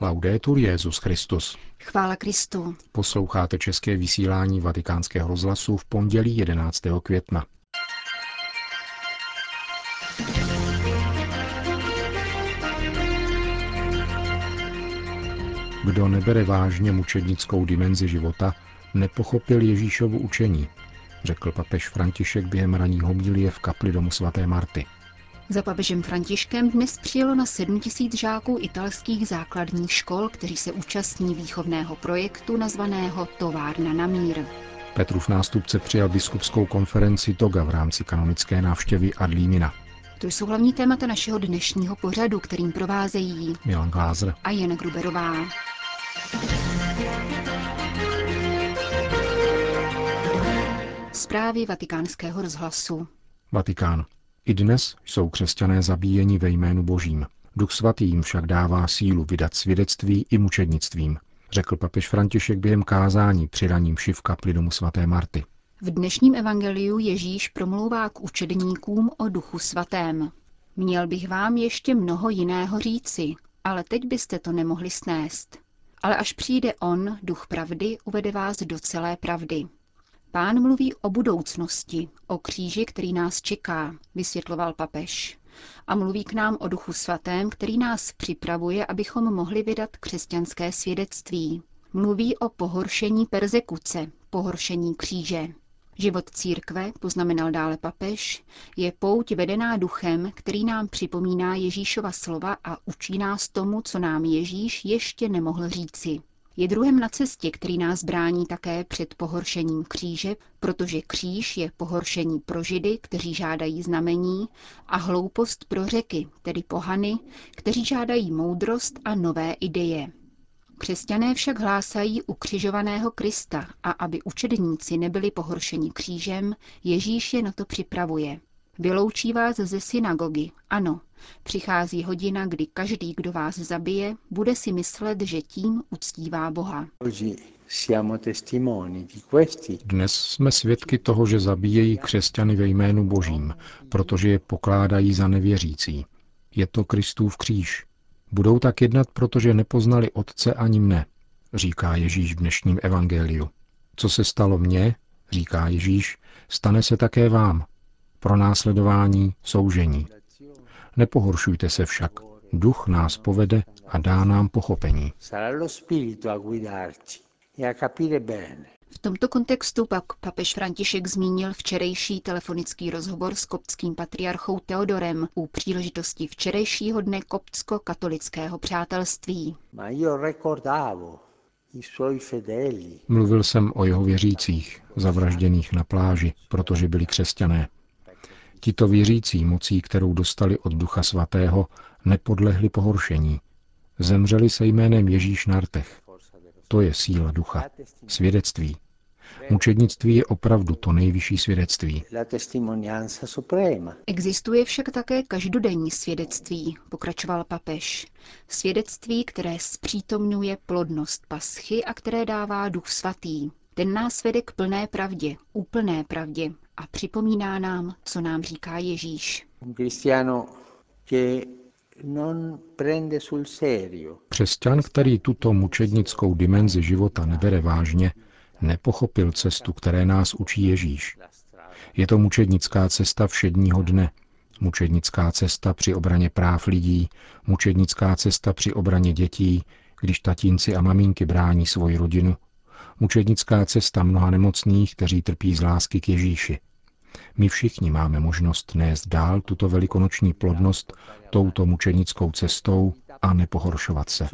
Laudetur Jezus Christus. Chvála Kristu. Posloucháte české vysílání Vatikánského rozhlasu v pondělí 11. května. Kdo nebere vážně mučednickou dimenzi života, nepochopil Ježíšovu učení, řekl papež František během raní homilie v kapli domu svaté Marty. Za papežem Františkem dnes přijelo na 7 tisíc žáků italských základních škol, kteří se účastní výchovného projektu nazvaného Továrna na mír. Petrův nástupce přijal biskupskou konferenci Toga v rámci kanonické návštěvy Adlímina. To jsou hlavní témata našeho dnešního pořadu, kterým provázejí Milan Glázer a Jen Gruberová. Zprávy vatikánského rozhlasu. Vatikán. I dnes jsou křesťané zabíjeni ve jménu Božím. Duch svatý jim však dává sílu vydat svědectví i mučednictvím, řekl papež František během kázání při raním šiv kapli svaté Marty. V dnešním evangeliu Ježíš promlouvá k učedníkům o duchu svatém. Měl bych vám ještě mnoho jiného říci, ale teď byste to nemohli snést. Ale až přijde on, duch pravdy, uvede vás do celé pravdy. Pán mluví o budoucnosti, o kříži, který nás čeká, vysvětloval papež. A mluví k nám o duchu svatém, který nás připravuje, abychom mohli vydat křesťanské svědectví. Mluví o pohoršení persekuce, pohoršení kříže. Život církve, poznamenal dále papež, je pouť vedená duchem, který nám připomíná Ježíšova slova a učí nás tomu, co nám Ježíš ještě nemohl říci. Je druhem na cestě, který nás brání také před pohoršením kříže, protože kříž je pohoršení pro židy, kteří žádají znamení, a hloupost pro řeky, tedy pohany, kteří žádají moudrost a nové ideje. Křesťané však hlásají ukřižovaného Krista a aby učedníci nebyli pohoršeni křížem, Ježíš je na to připravuje. Vyloučí vás ze synagogy, ano. Přichází hodina, kdy každý, kdo vás zabije, bude si myslet, že tím uctívá Boha. Dnes jsme svědky toho, že zabíjejí křesťany ve jménu Božím, protože je pokládají za nevěřící. Je to Kristův kříž. Budou tak jednat, protože nepoznali Otce ani mne, říká Ježíš v dnešním evangeliu. Co se stalo mně, říká Ježíš, stane se také vám. Pro následování, soužení. Nepohoršujte se však. Duch nás povede a dá nám pochopení. V tomto kontextu pak papež František zmínil včerejší telefonický rozhovor s koptským patriarchou Teodorem u příležitosti včerejšího dne koptsko-katolického přátelství. Mluvil jsem o jeho věřících, zavražděných na pláži, protože byli křesťané. Tito věřící mocí, kterou dostali od Ducha Svatého, nepodlehli pohoršení. Zemřeli se jménem Ježíš na rtech. To je síla ducha. Svědectví. Mučednictví je opravdu to nejvyšší svědectví. Existuje však také každodenní svědectví, pokračoval papež. Svědectví, které zpřítomňuje plodnost paschy a které dává duch svatý. Ten nás vede k plné pravdě, úplné pravdě a připomíná nám, co nám říká Ježíš. Křesťan, který tuto mučednickou dimenzi života nebere vážně, nepochopil cestu, které nás učí Ježíš. Je to mučednická cesta všedního dne, mučednická cesta při obraně práv lidí, mučednická cesta při obraně dětí, když tatínci a maminky brání svoji rodinu, mučednická cesta mnoha nemocných, kteří trpí z lásky k Ježíši. My všichni máme možnost nést dál tuto velikonoční plodnost touto mučenickou cestou a nepohoršovat se.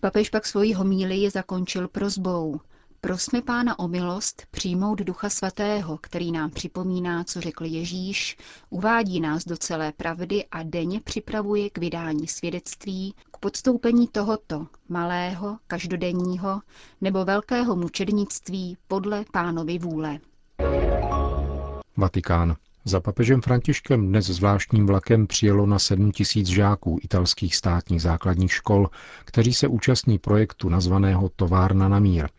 Papež pak svoji homílii zakončil prozbou. Prosme Pána o milost přijmout Ducha Svatého, který nám připomíná, co řekl Ježíš, uvádí nás do celé pravdy a denně připravuje k vydání svědectví, k podstoupení tohoto malého, každodenního nebo velkého mučednictví podle pánovy vůle. Vatikán. Za papežem Františkem dnes zvláštním vlakem přijelo na 7 tisíc žáků italských státních základních škol, kteří se účastní projektu nazvaného Továrna na mír –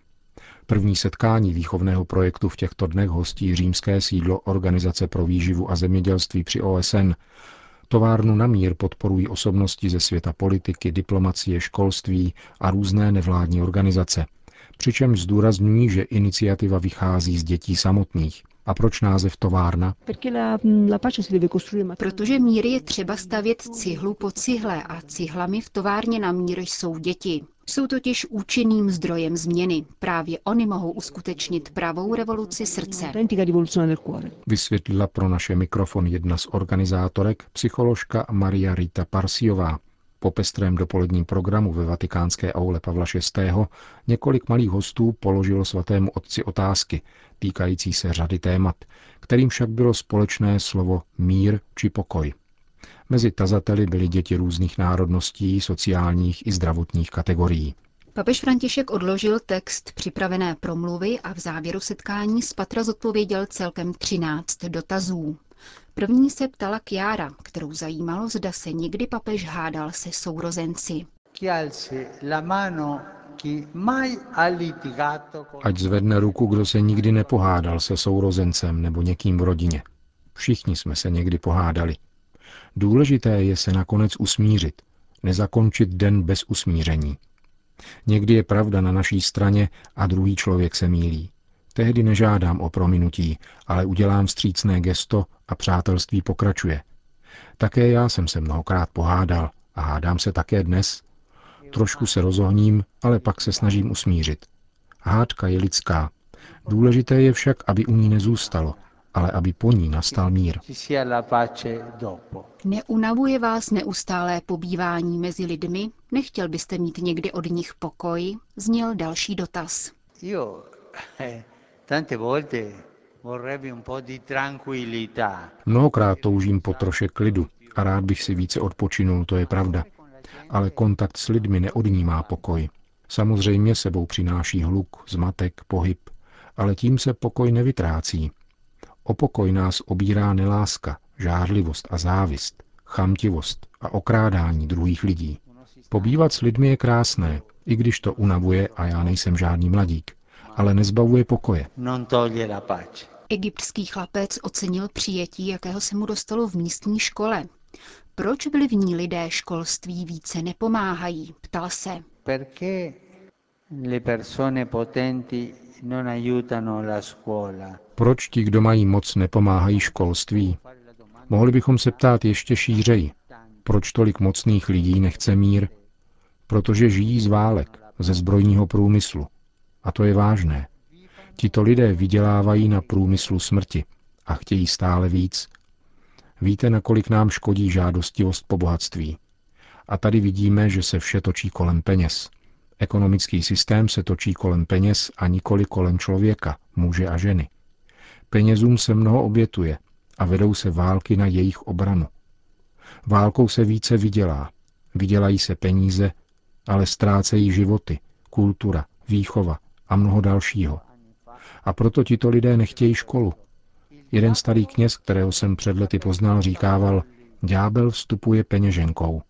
První setkání výchovného projektu v těchto dnech hostí římské sídlo Organizace pro výživu a zemědělství při OSN. Továrnu na mír podporují osobnosti ze světa politiky, diplomacie, školství a různé nevládní organizace. Přičemž zdůrazňují, že iniciativa vychází z dětí samotných. A proč název továrna? Protože mír je třeba stavět cihlu po cihle a cihlami v továrně na mír jsou děti. Jsou totiž účinným zdrojem změny. Právě oni mohou uskutečnit pravou revoluci srdce. Vysvětlila pro naše mikrofon jedna z organizátorek, psycholožka Maria Rita Parsiová. Po pestrém dopoledním programu ve vatikánské aule Pavla VI. několik malých hostů položilo svatému otci otázky týkající se řady témat, kterým však bylo společné slovo mír či pokoj. Mezi tazateli byly děti různých národností, sociálních i zdravotních kategorií. Papež František odložil text připravené promluvy a v závěru setkání z Patra zodpověděl celkem 13 dotazů. První se ptala Kiara, kterou zajímalo, zda se někdy papež hádal se sourozenci. Ať zvedne ruku, kdo se nikdy nepohádal se sourozencem nebo někým v rodině. Všichni jsme se někdy pohádali. Důležité je se nakonec usmířit, nezakončit den bez usmíření. Někdy je pravda na naší straně a druhý člověk se mílí. Tehdy nežádám o prominutí, ale udělám střícné gesto a přátelství pokračuje. Také já jsem se mnohokrát pohádal a hádám se také dnes. Trošku se rozohním, ale pak se snažím usmířit. Hádka je lidská. Důležité je však, aby u ní nezůstalo, ale aby po ní nastal mír. Neunavuje vás neustálé pobývání mezi lidmi? Nechtěl byste mít někdy od nich pokoj? Zněl další dotaz. Eh, Mnohokrát toužím po troše klidu a rád bych si více odpočinul, to je pravda. Ale kontakt s lidmi neodnímá pokoj. Samozřejmě sebou přináší hluk, zmatek, pohyb, ale tím se pokoj nevytrácí. O pokoj nás obírá neláska, žárlivost a závist, chamtivost a okrádání druhých lidí. Pobývat s lidmi je krásné, i když to unavuje a já nejsem žádný mladík ale nezbavuje pokoje. Egyptský chlapec ocenil přijetí, jakého se mu dostalo v místní škole. Proč vlivní lidé školství více nepomáhají? Ptal se. Proč ti, kdo mají moc, nepomáhají školství? Mohli bychom se ptát ještě šířeji. Proč tolik mocných lidí nechce mír? Protože žijí z válek, ze zbrojního průmyslu, a to je vážné. Tito lidé vydělávají na průmyslu smrti a chtějí stále víc. Víte, nakolik nám škodí žádostivost po bohatství. A tady vidíme, že se vše točí kolem peněz. Ekonomický systém se točí kolem peněz a nikoli kolem člověka, muže a ženy. Penězům se mnoho obětuje a vedou se války na jejich obranu. Válkou se více vydělá. Vydělají se peníze, ale ztrácejí životy, kultura, výchova, a mnoho dalšího. A proto tito lidé nechtějí školu. Jeden starý kněz, kterého jsem před lety poznal, říkával, ďábel vstupuje peněženkou,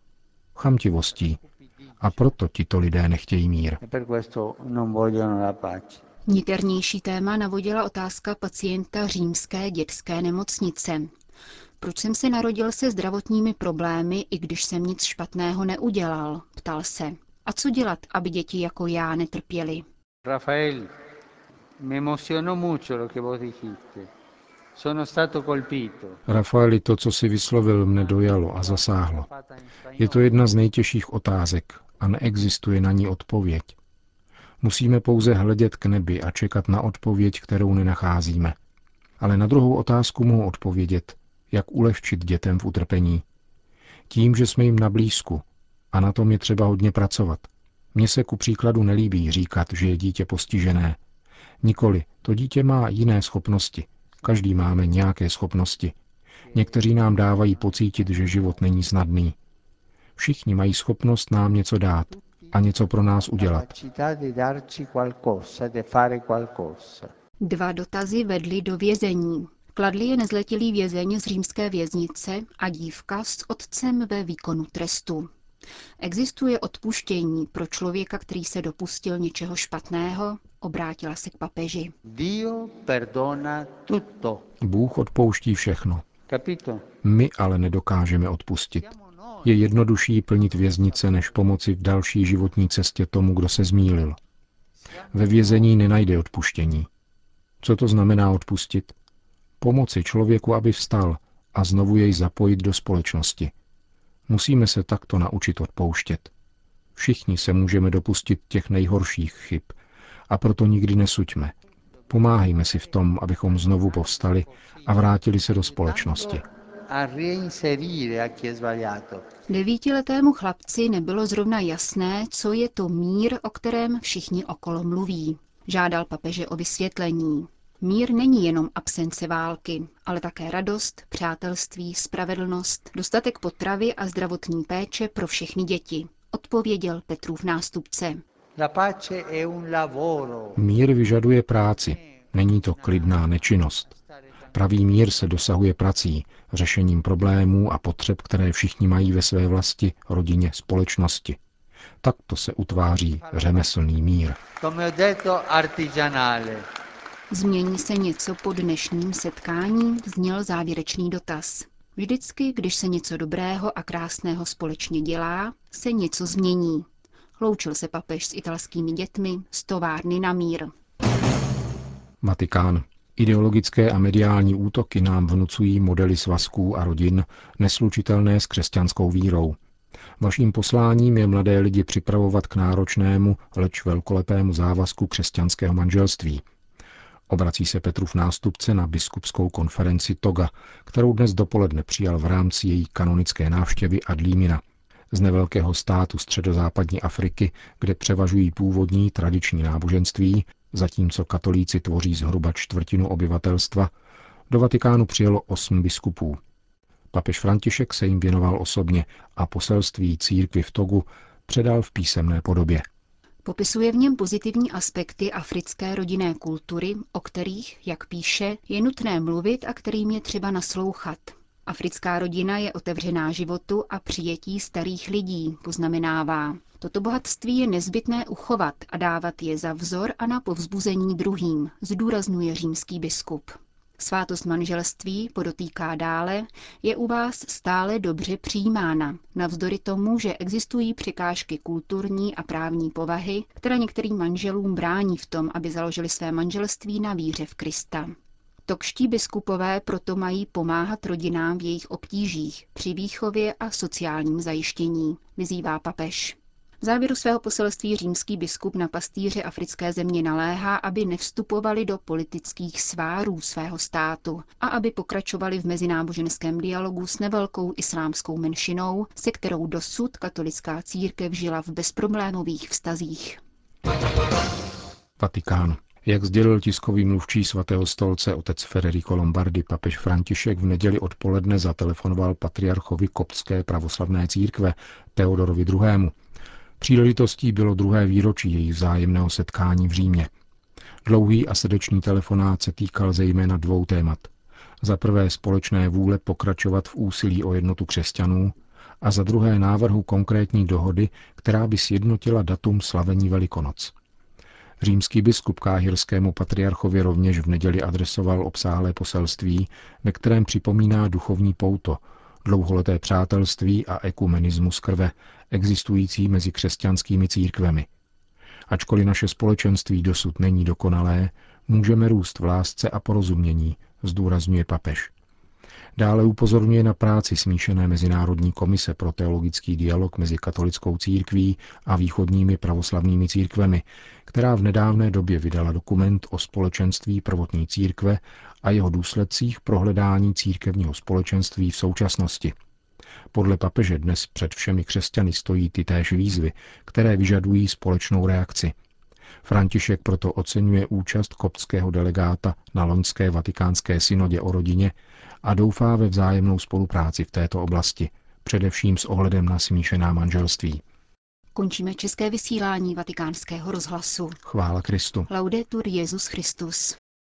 chamtivostí. A proto tito lidé nechtějí mír. Niternější téma navodila otázka pacienta římské dětské nemocnice. Proč jsem se narodil se zdravotními problémy, i když jsem nic špatného neudělal? Ptal se. A co dělat, aby děti jako já netrpěly? Rafael, mi emozionó mucho lo que vos dijiste. Sono stato colpito. Rafaeli, to, co si vyslovil, mne dojalo a zasáhlo. Je to jedna z nejtěžších otázek a neexistuje na ní odpověď. Musíme pouze hledět k nebi a čekat na odpověď, kterou nenacházíme. Ale na druhou otázku mohu odpovědět, jak ulehčit dětem v utrpení. Tím, že jsme jim na blízku a na tom je třeba hodně pracovat. Mně se ku příkladu nelíbí říkat, že je dítě postižené. Nikoli, to dítě má jiné schopnosti. Každý máme nějaké schopnosti. Někteří nám dávají pocítit, že život není snadný. Všichni mají schopnost nám něco dát a něco pro nás udělat. Dva dotazy vedly do vězení. Kladli je nezletilý vězeň z římské věznice a dívka s otcem ve výkonu trestu. Existuje odpuštění pro člověka, který se dopustil něčeho špatného? Obrátila se k papeži. Bůh odpouští všechno. My ale nedokážeme odpustit. Je jednodušší plnit věznice, než pomoci v další životní cestě tomu, kdo se zmílil. Ve vězení nenajde odpuštění. Co to znamená odpustit? Pomoci člověku, aby vstal a znovu jej zapojit do společnosti. Musíme se takto naučit odpouštět. Všichni se můžeme dopustit těch nejhorších chyb a proto nikdy nesuďme. Pomáhejme si v tom, abychom znovu povstali a vrátili se do společnosti. Devítiletému chlapci nebylo zrovna jasné, co je to mír, o kterém všichni okolo mluví. Žádal papeže o vysvětlení. Mír není jenom absence války, ale také radost, přátelství, spravedlnost, dostatek potravy a zdravotní péče pro všechny děti, odpověděl Petrův nástupce. Mír vyžaduje práci, není to klidná nečinnost. Pravý mír se dosahuje prací, řešením problémů a potřeb, které všichni mají ve své vlasti, rodině, společnosti. Takto se utváří řemeslný mír. Změní se něco po dnešním setkání, zněl závěrečný dotaz. Vždycky, když se něco dobrého a krásného společně dělá, se něco změní. Loučil se papež s italskými dětmi z továrny na mír. Vatikán. Ideologické a mediální útoky nám vnucují modely svazků a rodin neslučitelné s křesťanskou vírou. Vaším posláním je mladé lidi připravovat k náročnému, leč velkolepému závazku křesťanského manželství. Obrací se Petrův nástupce na biskupskou konferenci Toga, kterou dnes dopoledne přijal v rámci její kanonické návštěvy Adlímina, z nevelkého státu středozápadní Afriky, kde převažují původní tradiční náboženství, zatímco katolíci tvoří zhruba čtvrtinu obyvatelstva, do Vatikánu přijelo osm biskupů. Papež František se jim věnoval osobně a poselství církvy v Togu předal v písemné podobě. Popisuje v něm pozitivní aspekty africké rodinné kultury, o kterých, jak píše, je nutné mluvit a kterým je třeba naslouchat. Africká rodina je otevřená životu a přijetí starých lidí, poznamenává. Toto bohatství je nezbytné uchovat a dávat je za vzor a na povzbuzení druhým, zdůrazňuje římský biskup. Svátost manželství, podotýká dále, je u vás stále dobře přijímána, navzdory tomu, že existují překážky kulturní a právní povahy, které některým manželům brání v tom, aby založili své manželství na víře v Krista. Tokští biskupové proto mají pomáhat rodinám v jejich obtížích při výchově a sociálním zajištění, vyzývá papež. V závěru svého poselství římský biskup na pastýře africké země naléhá, aby nevstupovali do politických svárů svého státu a aby pokračovali v mezináboženském dialogu s nevelkou islámskou menšinou, se kterou dosud katolická církev žila v bezproblémových vztazích. Vatikán. Jak sdělil tiskový mluvčí svatého stolce otec Federico Lombardi, papež František v neděli odpoledne zatelefonoval patriarchovi koptské pravoslavné církve Teodorovi II. Příležitostí bylo druhé výročí jejich vzájemného setkání v Římě. Dlouhý a srdečný telefonát se týkal zejména dvou témat. Za prvé společné vůle pokračovat v úsilí o jednotu křesťanů a za druhé návrhu konkrétní dohody, která by sjednotila datum slavení Velikonoc. Římský biskup káhirskému patriarchovi rovněž v neděli adresoval obsáhlé poselství, ve kterém připomíná duchovní pouto, dlouholeté přátelství a ekumenismus krve, existující mezi křesťanskými církvemi. Ačkoliv naše společenství dosud není dokonalé, můžeme růst v lásce a porozumění, zdůrazňuje papež. Dále upozorňuje na práci smíšené Mezinárodní komise pro teologický dialog mezi katolickou církví a východními pravoslavnými církvemi, která v nedávné době vydala dokument o společenství prvotní církve a jeho důsledcích pro hledání církevního společenství v současnosti. Podle papeže dnes před všemi křesťany stojí ty též výzvy, které vyžadují společnou reakci. František proto oceňuje účast koptského delegáta na loňské vatikánské synodě o rodině a doufá ve vzájemnou spolupráci v této oblasti, především s ohledem na smíšená manželství. Končíme české vysílání vatikánského rozhlasu. Chvála Kristu. Laudetur Jezus Christus.